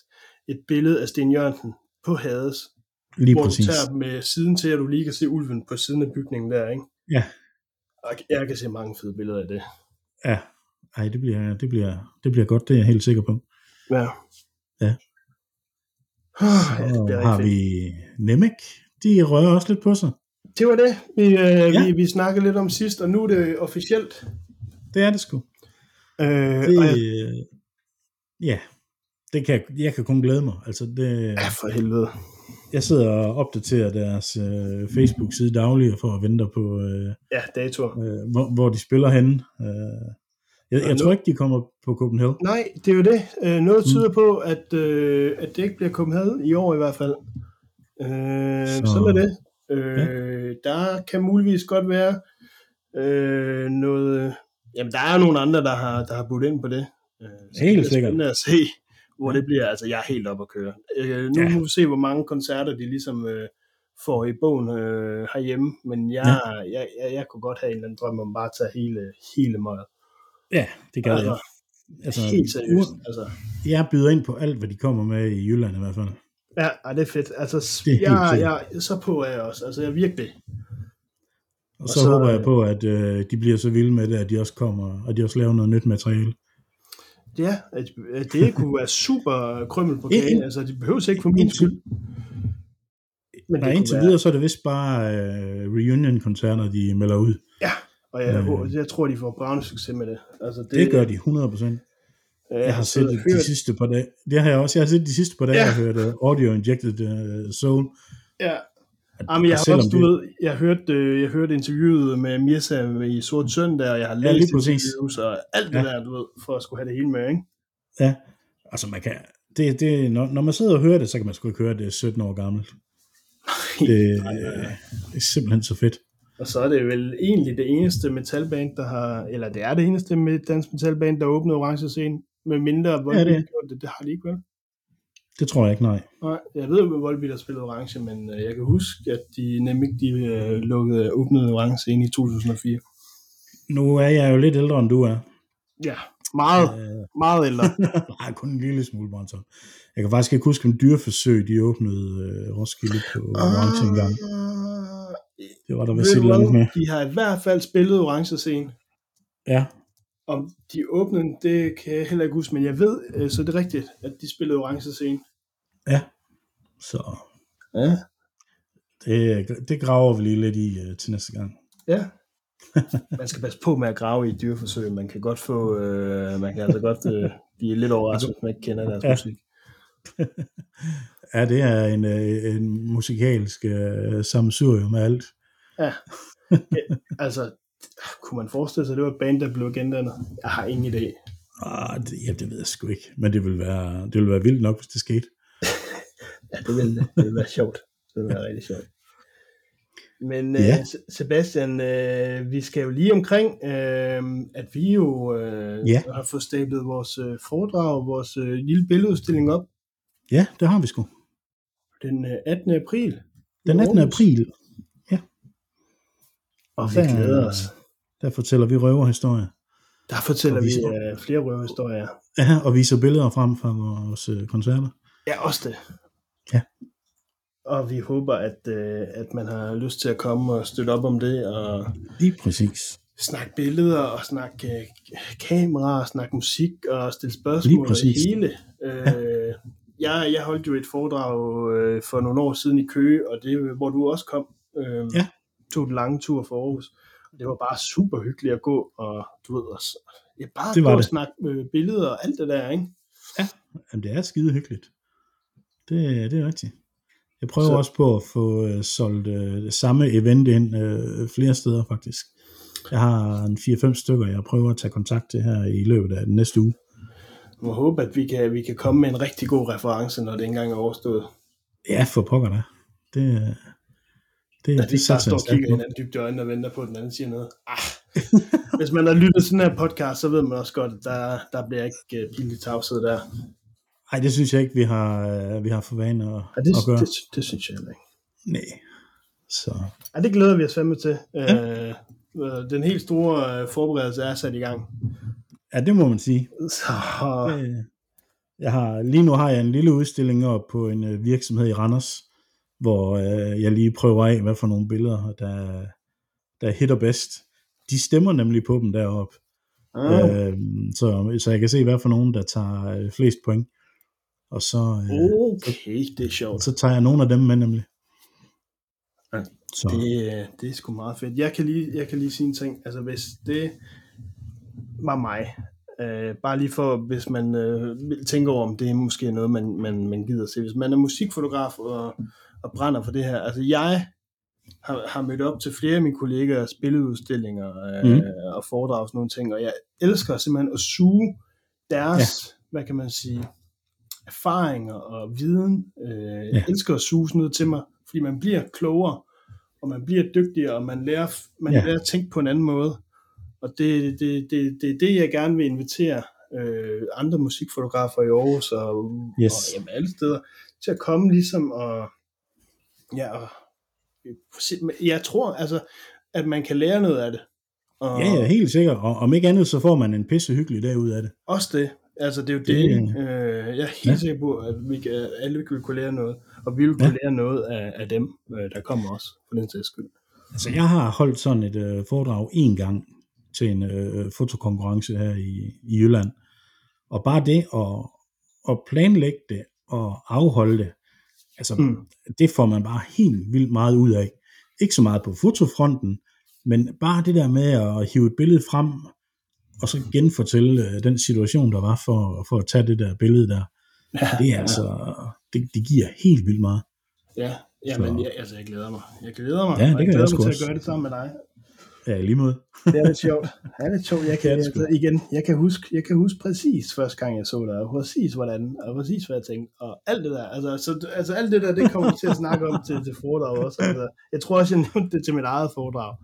et billede af Sten Jørgensen på Hades, Lige hvor præcis. du tager med siden til, at du lige kan se ulven på siden af bygningen der, ikke? Ja. Og jeg kan se mange fede billeder af det. Ja. Ej, det bliver, det, bliver, det bliver godt, det er jeg helt sikker på. Ja. Ja. Ah, ja det Og bliver har vi Nemec. De rører også lidt på sig. Det var det, vi, øh, Ja. ja. vi, vi snakkede lidt om sidst, og nu er det officielt. Det er det sgu. Øh, Det, jeg, ja, det kan, jeg kan kun glæde mig. Altså det, ja, for helvede. Jeg sidder og opdaterer deres øh, Facebook-side dagligt for at vente på, øh, Ja, datoer. øh, hvor, hvor de spiller henne. Øh, jeg, jeg tror ikke, de kommer på Copenhagen. Nej, det er jo det. Øh, noget Mm. tyder på, at, øh, at det ikke bliver Copenhagen i år i hvert fald. Øh, Så- så. Sådan er det. Øh, Der kan muligvis godt være øh, noget... Jamen, der er nogle andre, der har, der har budt ind på det. Øh, Helt det er sikkert. spændende at se, hvor det bliver. Altså, jeg er helt op at køre. Øh, nu Ja. må vi se, hvor mange koncerter de ligesom øh, får i bogen øh, herhjemme. Men jeg, ja. jeg, jeg, jeg kunne godt have en eller anden drøm om bare at tage hele, hele møget. Ja, det gør Altså, jeg. Altså, Helt seriøst. Altså. Jeg byder ind på alt, hvad de kommer med i Jylland i hvert fald. Ja, ej, det er fedt. Altså, Det er jeg, jeg, så på er jeg også. Altså, jeg er virkelig. Og så, så- så håber jeg på, at øh, de bliver så vilde med det, at de også kommer, og de også laver noget nyt materiale. Ja, at, at det kunne være super krymmel på kagen. Altså, de behøver ikke for min skyld. Men Nej, det indtil være, videre, så er det vist bare øh, reunion-koncerter, de melder ud. og jeg, Øh. øh, jeg tror, de får bravende succes med det. Altså, det, Det gør de 100%. Jeg, Jeg har set det de sidste par dage. Det har jeg også. Jeg har set de sidste par dage, Ja. jeg har hørt uh, Audio Injected uh, Zone. Ja. Jamen, jeg har også, du det- ved, jeg hørte, øh, jeg hørte interviewet med Mirza i Sort Søndag, og jeg har Ja, læst interviews og alt det Ja. der, du ved, for at skulle have det hele med, ikke? Ja, altså man kan... Det, det, når, når man sidder og hører det, så kan man sgu ikke høre, at det er 17 år gammelt. Det, Nej, nej, nej. det er simpelthen så fedt. Og så er det vel egentlig det eneste metalband, der har, eller det er det eneste med dansk metalband, der åbnet orange scene, med mindre Volbeat Ja, det det. Det har de ikke, vel? Det tror jeg ikke, nej. Nej, jeg ved jo, at Volbeat har spillet orange, men øh, jeg kan huske, at de nemlig de øh, lukkede, åbnede orange scene i 2004. Nu er jeg jo lidt ældre, end du er. Ja, meget, Øh, meget ældre. Nej, kun en lille smule, Bronson. Jeg kan faktisk ikke huske, om dyreforsøg, de åbnede øh, Roskilde på Orange en gang. Ah, Det var der vist et eller andet med. De har i hvert fald spillet orange scene. Ja, Om de åbnede, det kan jeg heller ikke huske, men jeg ved, øh, så det er rigtigt, at de spillede orange scene. ja. Så Ja. det, det graver vi lige lidt i uh, til næste gang. Ja, man skal passe på med at grave i et dyreforsøg. Man kan godt få, øh, man kan altså godt øh, blive lidt overrasket, hvis man ikke kender deres ja. musik. ja, det er en, øh, en musikalsk øh, sammensurium med alt. Ja. ja, altså, kunne man forestille sig, at det var et band, der blev gendannet? Jeg har ingen idé. Ah, det, ja, det ved jeg sgu ikke. Men det vil være, det vil være vildt nok, hvis det skete. ja, det vil, det vil være sjovt. Det vil være rigtig sjovt. Men ja. uh, Sebastian, uh, vi skal jo lige omkring, uh, at vi jo uh, ja. har fået stablet vores uh, foredrag, vores uh, lille billedudstilling op. Ja, det har vi sgu. Den uh, 18. april. Den 18. april. Og vi glæder os. Der fortæller vi røverhistorier. Der fortæller vi uh, flere røverhistorier. Ja, og viser billeder frem fra vores uh, koncerter. Ja, også det. Ja og vi håber, at, øh, at man har lyst til at komme og støtte op om det. Og Lige præcis. Snakke billeder og snakke øh, kamera, snakke musik og stille spørgsmål og det hele. Øh, jeg, jeg holdt jo et foredrag øh, for nogle år siden i Køge, og det hvor du også kom. Øh, ja. Tog den lange tur for Aarhus. Det var bare super hyggeligt at gå, og du ved også, ja, bare det var gå det. og snakke øh, billeder og alt det der, ikke? Ja, Jamen, det er skide hyggeligt. Det, det er rigtigt. Jeg prøver så. også på at få uh, solgt uh, samme event ind uh, flere steder faktisk. Jeg har en 4-5 stykker, jeg prøver at tage kontakt til her i løbet af den næste uge. Jeg må håbe, at vi kan, vi kan komme med en rigtig god reference, når det engang er overstået. Ja, for pokker da. Det, det, ja, det, det bare står og kigger hinanden dybt i øjnene og venter på, at den anden siger noget. Ah. Hvis man har lyttet til den her podcast, så ved man også godt, at der, der bliver ikke uh, pinligt tavshed der. Nej, det synes jeg ikke, vi har, øh, vi har for vane at, ja, det, at gøre. Det, det synes jeg heller ikke. Nej. Så. Ja, det glæder vi os fandme til. Ja. Øh, øh, den helt store øh, forberedelse er sat i gang. Ja, det må man sige. Så... jeg har, lige nu har jeg en lille udstilling op på en øh, virksomhed i Randers, hvor øh, jeg lige prøver af, hvad for nogle billeder, der, der hitter bedst. De stemmer nemlig på dem deroppe. Ah. Øh, så, så jeg kan se, hvad for nogen, der tager øh, flest point. Og så, øh, okay, det er sjovt. Så tager jeg nogle af dem med nemlig. Ja, så. Det, det er sgu meget fedt. Jeg kan, lige, jeg kan lige sige en ting. Altså hvis det var mig, øh, bare lige for, hvis man øh, tænker over, om det er måske noget, man, man, man gider se. Hvis man er musikfotograf og, og brænder for det her. Altså jeg har, har mødt op til flere af mine kollegaer spilleudstillinger øh, mm. og foredrag og sådan nogle ting, og jeg elsker simpelthen at suge deres, ja. hvad kan man sige, erfaringer og viden. Øh, ja. Jeg elsker at suge noget til mig, fordi man bliver klogere, og man bliver dygtigere, og man lærer, man ja. lærer at tænke på en anden måde. Og det, det, det, det er det, jeg gerne vil invitere øh, andre musikfotografer i Aarhus og, yes. og jamen, alle steder til at komme ligesom og ja, og, jeg tror altså, at man kan lære noget af det. Og, ja, ja, helt sikkert. Og om ikke andet, så får man en pisse hyggelig dag ud af det. Også det. Altså, det er jo det. det øh, jeg er helt ja. sikker på, at vi kan, alle vil kunne lære noget, og vi vil kunne ja. lære noget af, af dem, øh, der kommer også, for den sags skyld. Altså, jeg har holdt sådan et øh, foredrag en gang til en øh, fotokonkurrence her i, i Jylland. Og bare det at, at planlægge det og afholde det, altså, mm. det får man bare helt vildt meget ud af. Ikke så meget på fotofronten, men bare det der med at hive et billede frem, og så genfortælle øh, den situation, der var for, for at tage det der billede der. Ja, det er altså, det, det giver helt vildt meget. Ja, ja men jeg, altså, jeg glæder mig. Jeg glæder mig, ja, det jeg glæder mig til at gøre det sammen med dig. Ja, lige måde. det er lidt sjovt. Det er lidt sjovt. Jeg kan, altså, igen, jeg kan, huske, jeg kan huske præcis første gang, jeg så dig, og præcis hvordan, og præcis hvad jeg tænkte, og alt det der. Altså, så, altså alt det der, det kommer til at snakke om til, til foredrag også. Altså, jeg tror også, jeg nævnte det til mit eget foredrag.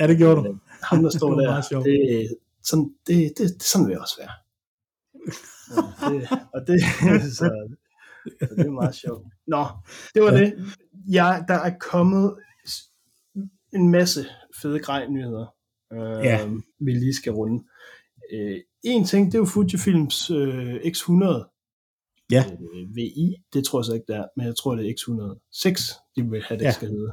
Ja, det gjorde du. Ham, der står der, det, sådan, det, det, det, sådan vil jeg også være. Ja, det, og det, så, så det er meget sjovt. Nå, det var ja. det. Ja, der er kommet en masse fede grej-nyheder, øh, ja. vi lige skal runde. Øh, en ting, det er jo Fujifilms øh, X100 ja. øh, VI, det tror jeg så ikke, der er, men jeg tror, det er X106, de vil have, det ja. skal hedde.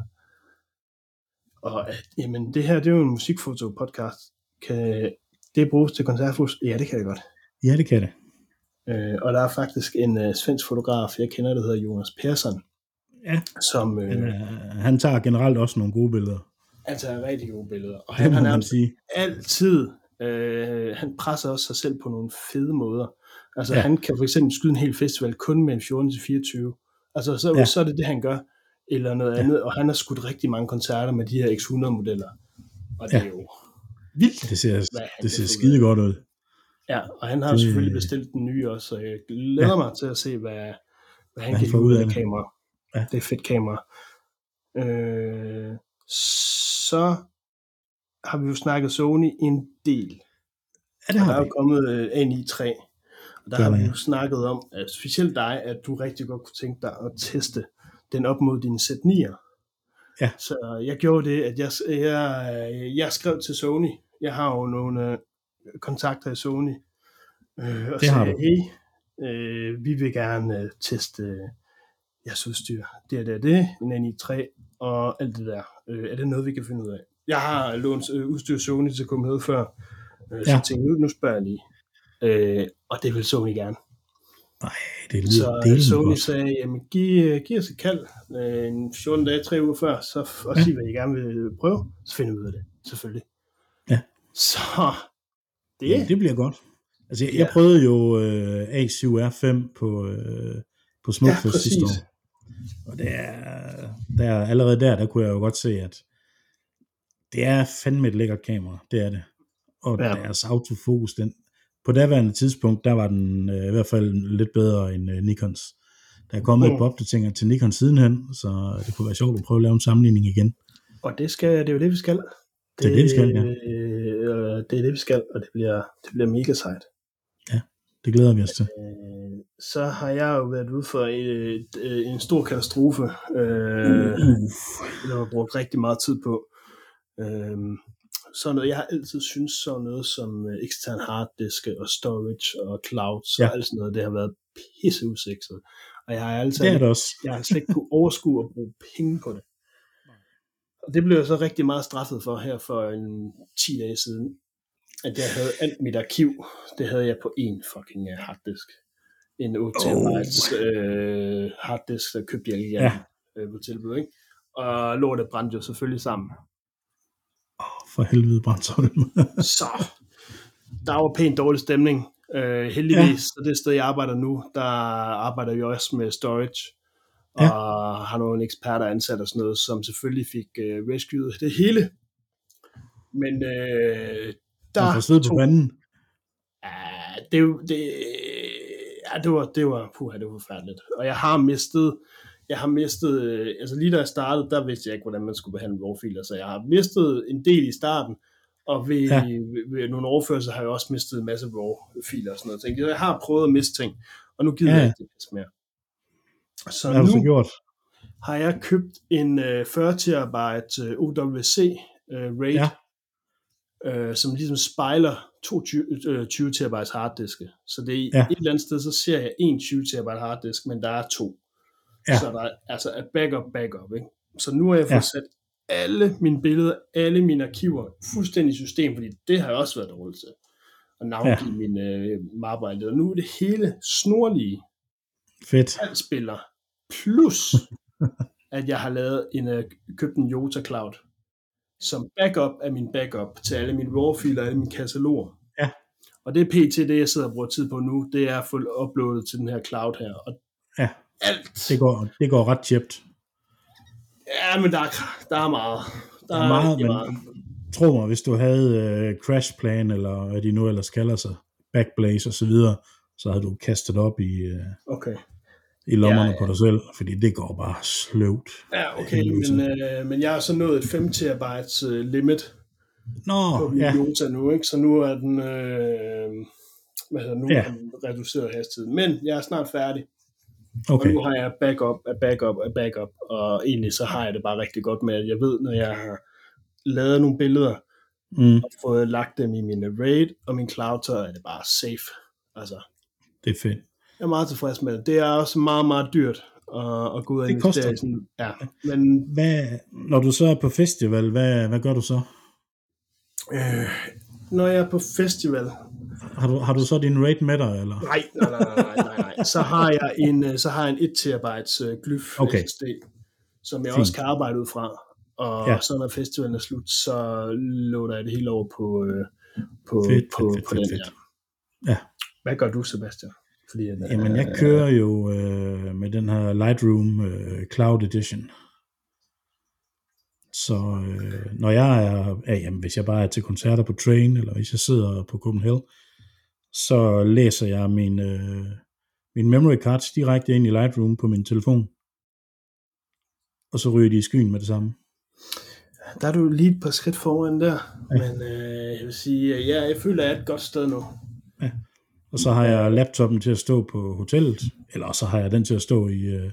Og at, jamen, det her, det er jo en musikfoto-podcast. Kan det bruges til koncertfotos? Ja, det kan det godt. Ja, det kan det. Øh, og der er faktisk en uh, svensk fotograf, jeg kender, der hedder Jonas Persson. Ja, som, øh, han, han tager generelt også nogle gode billeder. Han tager rigtig gode billeder. Og Det han må har man sige. altid, øh, han presser også sig selv på nogle fede måder. Altså Ja. han kan for eksempel skyde en hel festival kun med en 14-24. Altså så, Ja. så er det det, han gør. Eller noget Ja. andet. Og han har skudt rigtig mange koncerter med de her X100-modeller. Og det Ja. er jo vildt. Det ser, han det kan ser få skide godt ud. Ja, og han har Det- det... selvfølgelig bestilt den nye også, så jeg glæder Ja. mig til at se, hvad, hvad han kan han hive får ud af det det. kamera. Ja. Det er fedt kamera. Øh, så har vi jo snakket Sony en del. Ja, det Og der har er jo kommet øh, A93, og der har vi jo snakket om, at specielt dig, at du rigtig godt kunne tænke dig at teste den op mod dine Z9'er. Ja. Så jeg gjorde det, at jeg, jeg, jeg skrev til Sony. Jeg har jo nogle øh, kontakter i Sony. Øh, og Det har sagde, du. hey, øh, vi vil gerne øh, teste øh, jeres udstyr. Det er det, det, en A93 og alt det der. Øh, er det noget, vi kan finde ud af? Jeg har lånt øh, udstyr Sony til at komme med før. Øh, så Ja. jeg tænkte, nu, nu spørger jeg lige. Øh, og det vil Sony gerne. Det lyder Så delen Sony godt. sagde, jamen giv, øh, giv os et kald øh, en 14 dage, 3 uger før, så, og Ja. sig, hvad I gerne vil prøve, så finder vi ud af det, selvfølgelig. Ja. Så det, Ja, det bliver godt. Altså, jeg, Ja. jeg prøvede jo øh, A7R5 på, øh, på Smukfest Ja, sidste år. Og det er, der, allerede der, der kunne jeg jo godt se, at det er fandme et lækkert kamera. Det er det. Og Ja. ja. deres autofokus, den, på daværende tidspunkt, der var den øh, i hvert fald lidt bedre end øh, Nikons. Der er kommet Mm. et par opdateringer til Nikon sidenhen, så det kunne være sjovt at prøve at lave en sammenligning igen. og det, skal, det er jo det, vi skal. Det er det, vi skal, ja. øh, det er det, vi skal, og det bliver, det bliver mega sejt. Det glæder vi os til. Øh, så har jeg jo været ude for et, et, en stor katastrofe, øh, der har brugt rigtig meget tid på. Øh, sådan noget, jeg har altid synes sådan noget som øh, ekstern harddiske og storage og clouds ja. Og alt sådan noget, det har været pisse usikset. Og jeg har altid, Det er det også. jeg har slet ikke kunne overskue at bruge penge på det. Og det blev jeg så rigtig meget straffet for her for en 10 dage siden, at jeg havde alt mit arkiv, det havde jeg på en fucking øh, harddisk. En 8 Oh. terabytes øh, harddisk, der købte jeg igen Ja. øh, på tilbud, ikke? Og lortet brændte jo selvfølgelig sammen. For helvede, Brandholm. Så der var pænt dårlig stemning. Øh, heldigvis, ja. så det sted, jeg arbejder nu, der arbejder vi også med storage, og Ja. har nogle eksperter ansat og sådan noget, som selvfølgelig fik øh, rescued det hele. Men øh, Der der får på tog, panden. ja, det, det, ja, det var, det var, puha, det var forfærdeligt. Og jeg har mistet, jeg har mistet, øh, altså lige da jeg startede, der vidste jeg ikke, hvordan man skulle behandle WAR-filer, så jeg har mistet en del i starten, og ved, Ja. ved, ved nogle overførsler har jeg også mistet en masse RAW-filer og sådan noget. Så jeg- har prøvet at miste ting, og nu gider Ja. jeg ikke det mere. Så Hvad har du så nu gjort? har jeg købt en øh, 40 terabyte øh, OWC øh, RAID, Ja. øh, som ligesom spejler 22 øh, 20 terabytes harddiske. Så det er Ja. et eller andet sted, så ser jeg en 20 terabyte harddisk, men der er to. Ja. Så der er altså er backup, backup. Ikke? Så nu har jeg fået Ja. sat alle mine billeder, alle mine arkiver fuldstændig i system, fordi det har jeg også været dårlig til at navngive ja. mine øh, mapper. Og nu er det hele snorlige, Fedt. alt spiller, plus at jeg har lavet en, øh, købt en Jota Cloud, som backup af min backup til alle mine RAW-filer og alle mine kataloger. Ja. Og det er pt. det, jeg sidder og bruger tid på nu, det er at få uploadet til den her cloud her. Og Ja. alt. Det går, det går ret tjept. Ja, men der er, der er meget. Der, Der er meget, men tro mig, hvis du havde uh, Crash Plan, eller hvad de nu ellers kalder sig, Backblaze og så videre, så havde du kastet op i, uh, Okay. I lommerne Ja, ja, på dig selv, fordi det går bare sløvt. Ja, okay, men, øh, men jeg har så nået et 5 terabytes øh, limit Nå, på min ja, Jota nu, ikke? Så nu er den, øh, hvad hedder nu, Ja. reduceret hastighed. Men jeg er snart færdig. Okay. Og nu har jeg backup af backup af backup, og egentlig så har jeg det bare rigtig godt med, at jeg ved, når jeg har lavet nogle billeder, Mm, og fået lagt dem i min RAID og min cloud, så er det bare safe. Altså, det er fedt. Jeg er meget tilfreds med det. Det er også meget, meget dyrt at, at gå ud og Det investere koster. sådan, ja, men Hvad, når du så er på festival, hvad, hvad gør du så? øh, når jeg er på festival, Har du, har du så din rate med dig, eller? nej, nej, nej, nej, nej, nej, så har jeg en, øh, så har jeg en 1 terabytes øh, glyf Okay. SSD, som jeg Fint. også kan arbejde ud fra. og Ja. så når festivalen er slut, så loader jeg det hele over på, øh, på, Fedt, på, fedt, på fedt, den fedt. her. Ja. Hvad gør du, Sebastian? Fordi, at, Jamen, jeg kører jo øh, med den her Lightroom øh, Cloud Edition. Så øh, når jeg er, ja, jamen, hvis jeg bare er til koncerter på Train, eller hvis jeg sidder på Copenhagen, så læser jeg min, øh, min memory cards direkte ind i Lightroom på min telefon. Og så ryger de i skyen med det samme. Der er du lige et par skridt foran der, ja. men øh, jeg vil sige, at ja, jeg føler, at jeg er et godt sted nu. Og så har jeg laptoppen til at stå på hotellet, eller så har jeg den til at stå i, øh,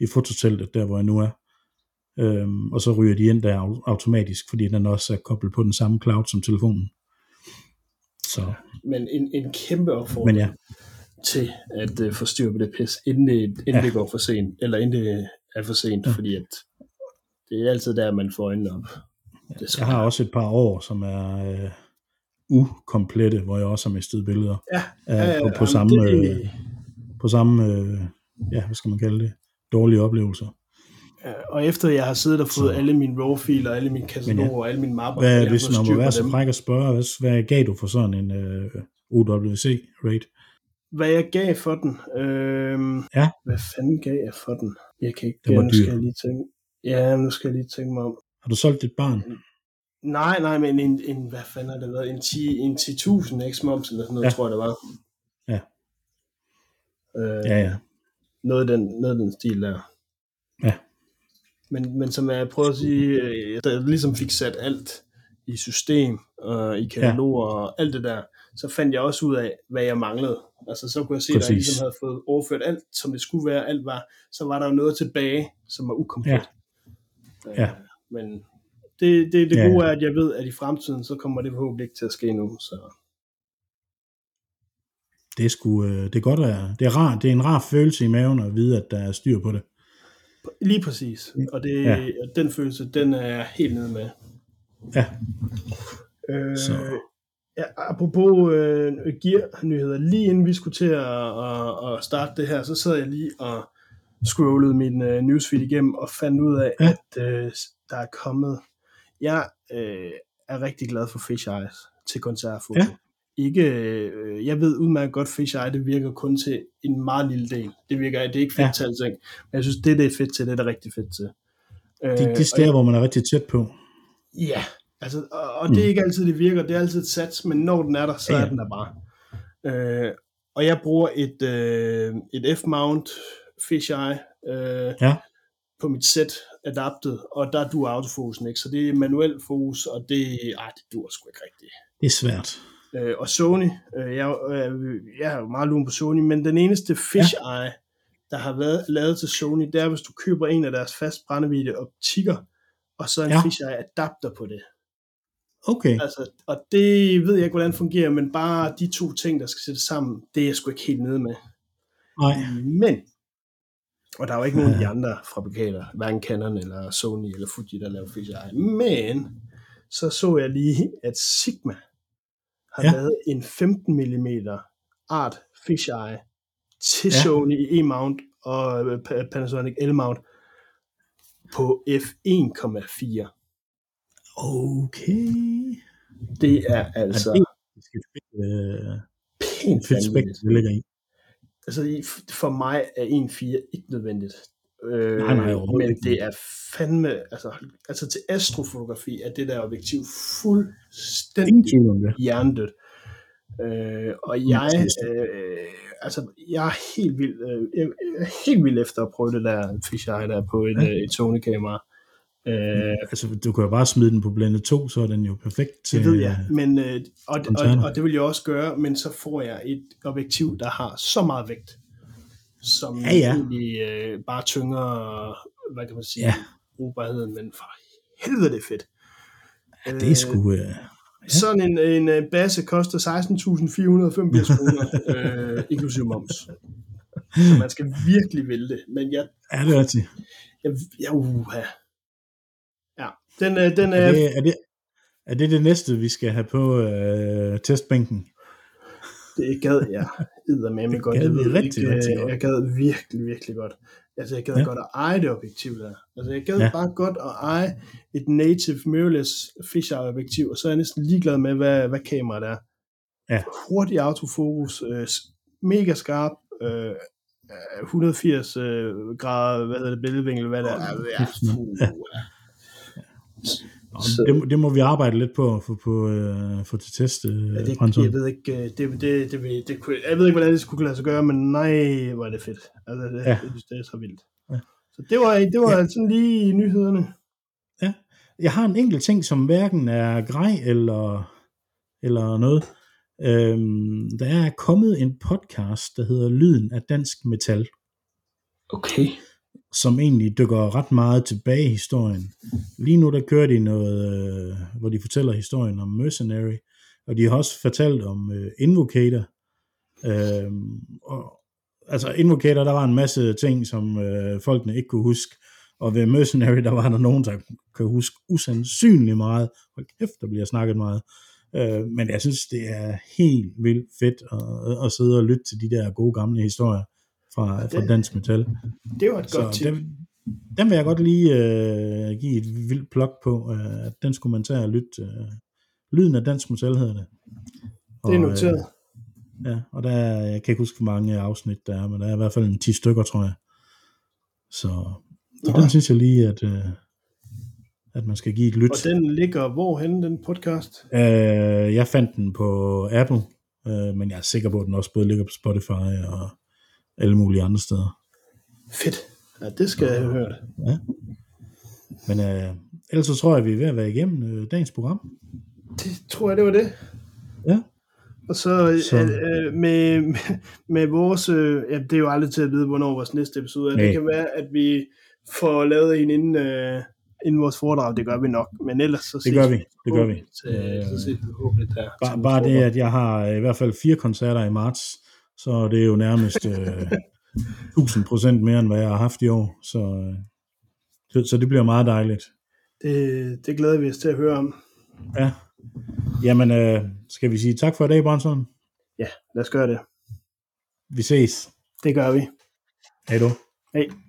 i fototeltet, der hvor jeg nu er. Øhm, og så ryger de ind der au- automatisk, fordi den også er koblet på den samme cloud som telefonen. Så, Men en, en kæmpe opfordring men ja, til at øh, få styr på det pis, inden det, inden Ja. ja. det går for sent, eller inden det er for sent, Ja. ja. fordi at det er altid der, man får øjnene op. Det er jeg har også et par år, som er øh, ukomplette, hvor jeg også har mistet billeder Ja, øh, ja, ja, på, på samme, det- øh, på samme øh, ja, hvad skal man kalde det, dårlige oplevelser. Ja, og efter jeg har siddet og fået Så- alle mine RAW-filer, alle mine kataloger og alle mine mapper, Hvad, hvis man må være så fræk at spørge, hvad, gav du for sådan en øh, OWC-rate? Hvad jeg gav for den? Øhm, Ja. Hvad fanden gav jeg for den? Jeg kan ikke, Den var nu dyr. skal jeg lige tænke. Ja, nu skal jeg lige tænke mig om. Har du solgt dit barn? Nej, nej, men en, en hvad fanden har det været? En 10 en 10.000 x moms eller sådan noget, Ja. ja. tror jeg det var. Ja. Øh, Ja, ja. Noget af den, noget af den stil der. Ja. Men, men som jeg prøver at sige, øh, jeg ligesom fik sat alt i system, og i kataloger og alt det der, så fandt jeg også ud af, hvad jeg manglede. Altså så kunne jeg se, at jeg Præcis. ligesom havde fået overført alt, som det skulle være, alt var, så var der jo noget tilbage, som var ukomplet. Øh, Ja. Men det, det, det Ja, gode er, at jeg ved, at i fremtiden, så kommer det forhåbentlig ikke til at ske nu. Så. Det er, sgu, øh, det er godt at, det er, rar, det er en rar følelse i maven at vide, at der er styr på det. Lige præcis. Og det, Ja. den følelse, den er jeg helt nede med. Ja, Øh, Så. ja, apropos øh, gear-nyheder, lige inden vi skulle til at, at, at starte det her, så sad jeg lige og scrollede min øh, newsfeed igennem og fandt ud af, ja. at øh, der er kommet... Jeg øh, er rigtig glad for Fish Eyes til koncertfoto. Ja. Ikke, øh, jeg ved udmærket godt, Fish Eye, det virker kun til en meget lille del. Det virker, det er ikke fedt Ja. til alting. Men jeg synes, det, det er fedt til, det er det rigtig fedt til. Øh, de, de og steder, hvor man er rigtig tæt på. Ja, altså, og, og det er Mm. ikke altid, det virker. Det er altid et sats, men når den er der, så ja. er den der bare. Øh, og jeg bruger et, øh, et F-mount fisheye øh, Ja. På mit sæt adaptet, og der duer autofokusen ikke, så det er manuel fokus, og det, ej, det duer sgu ikke rigtigt. Det er svært. Øh, og Sony, øh, jeg, øh, jeg er jo meget lun på Sony, men den eneste fisheye, der har været lavet til Sony, det er, hvis du køber en af deres fast brændvidde optikker, og så en Ja. ja. fisheye adapter på det. Okay. Altså, og det ved jeg ikke, hvordan det fungerer, men bare de to ting, der skal sættes sammen, det er jeg sgu ikke helt nede med. Nej. Men, og der er jo ikke nogen af de andre fabrikater, hverken Canon eller Sony eller Fuji, der laver fisheye. Men, så så jeg lige, at Sigma har Ja. lavet en 15 mm art fisheye til Ja. Sony E-mount og øh, Pa- Panasonic L-mount på f1,4. Okay. Det er altså Ja, det er et fedt, pænt et fedt spæk, det ligger i. altså for mig er 1.4 ikke nødvendigt. Øh, Nej, nej, men det er fandme, altså, altså til astrofotografi er det der objektiv fuldstændig hjernedødt. Øh, og jeg, øh, altså, jeg er helt vild, øh, jeg er helt vild efter at prøve det der fisheye der på et, Ja. ja. et Sony-kamera. Øh, Altså, du kan jo bare smide den på blende 2, så er den jo perfekt til... det ved jeg, men, øh, og, og, koncerter. og det vil jeg også gøre, men så får jeg et objektiv, der har så meget vægt, som Ja, ja. egentlig øh, bare tynger, hvad kan man sige, Ja. ja. brugbarheden, men for helvede det er fedt. Ja, det er sgu... Øh, Sådan en, en øh, base koster 16.485 kroner, øh, inklusive moms. Så man skal virkelig vælge det. Men jeg, er det rigtigt? jeg, jeg uha. Den, øh, den Er er, det, er, det, er det det næste, vi skal have på øh, testbænken? Det gad jeg eddermame Det godt. gad Jeg, ved rigtig, ikke, rigtig øh, godt. jeg gad virkelig, virkelig godt. Altså, jeg gad Ja. godt at eje det objektiv der. Altså, jeg gad Ja. bare godt at eje et native mirrorless fisheye objektiv, og så er jeg næsten ligeglad med, hvad, hvad kameraet er. Ja. Hurtig autofokus, øh, mega skarp, øh, øh, 180 øh, grader, hvad hedder det, billedvinkel, hvad det er. Ja, Ja. Ja. Så- det, må- det må vi arbejde lidt på at få på, øh, få til test, øh, Ja, det, jeg ved ikke, øh, det, det, det, det, det, kunne, jeg ved ikke, hvordan det skulle lade sig gøre, men nej, hvor er det fedt. Altså, det, Ja. ja. synes, det er så vildt. Ja. Så det var, det var Ja. ja. sådan lige nyhederne. Jeg har en enkelt ting, som hverken er grej eller, eller noget. Øhm, der er kommet en podcast, der hedder Lyden af Dansk Metal, Okay som egentlig dykker ret meget tilbage i historien. Lige nu der kører de noget, øh, hvor de fortæller historien om Mercenary, og de har også fortalt om øh, Invocator. Øh, og, altså Invocator, der var en masse ting, som øh, folkene ikke kunne huske, og ved Mercenary, der var der nogen, der kan huske usandsynligt meget. Hold kæft, der bliver snakket meget. Øh, men jeg synes, det er helt vildt fedt at, at sidde og lytte til de der gode gamle historier fra, fra det- dansk metal. Det var et godt Så tip. den, den vil jeg godt lige øh, give et vildt plok på, øh, at den skulle man tage og lytte. Øh, lyden af dansk metal hedder det. Det er noteret. Øh, ja, og der er, jeg kan ikke huske, hvor mange afsnit der er, men der er i hvert fald en 10 stykker, tror jeg. Så, så den synes jeg lige, at, øh, at man skal give et lyt. Og den ligger hvorhen, den podcast? Øh, jeg fandt den på Apple, øh, men jeg er sikker på, at den også både ligger på Spotify og alle mulige andre steder. Fedt. Ja, det skal jeg have hørt. Men øh, ellers så tror jeg, vi er ved at være igennem øh, dagens program. Det tror jeg, det var det. Ja. Og så, Så- så. Øh, med, med, med vores, øh, ja, det er jo aldrig til at vide, hvornår vores næste episode er. Nej. Det kan være, at vi får lavet en inden, øh, inden vores foredrag. Det gør vi nok. Men ellers så Det gør vi. Det gør vi. Til, så Øh, ses vi forhåbentlig der. Bare, bare det, at jeg har øh, i hvert fald fire koncerter i marts, så er det jo nærmest øh, 1000% mere, end hvad jeg har haft i år. Så, øh, så, så det bliver meget dejligt. Det, det glæder vi os til at høre om. Ja. Jamen, øh, skal vi sige tak for i dag, Bronson? Ja, lad os gøre det. Vi ses. Det gør vi. Hej du. Hej.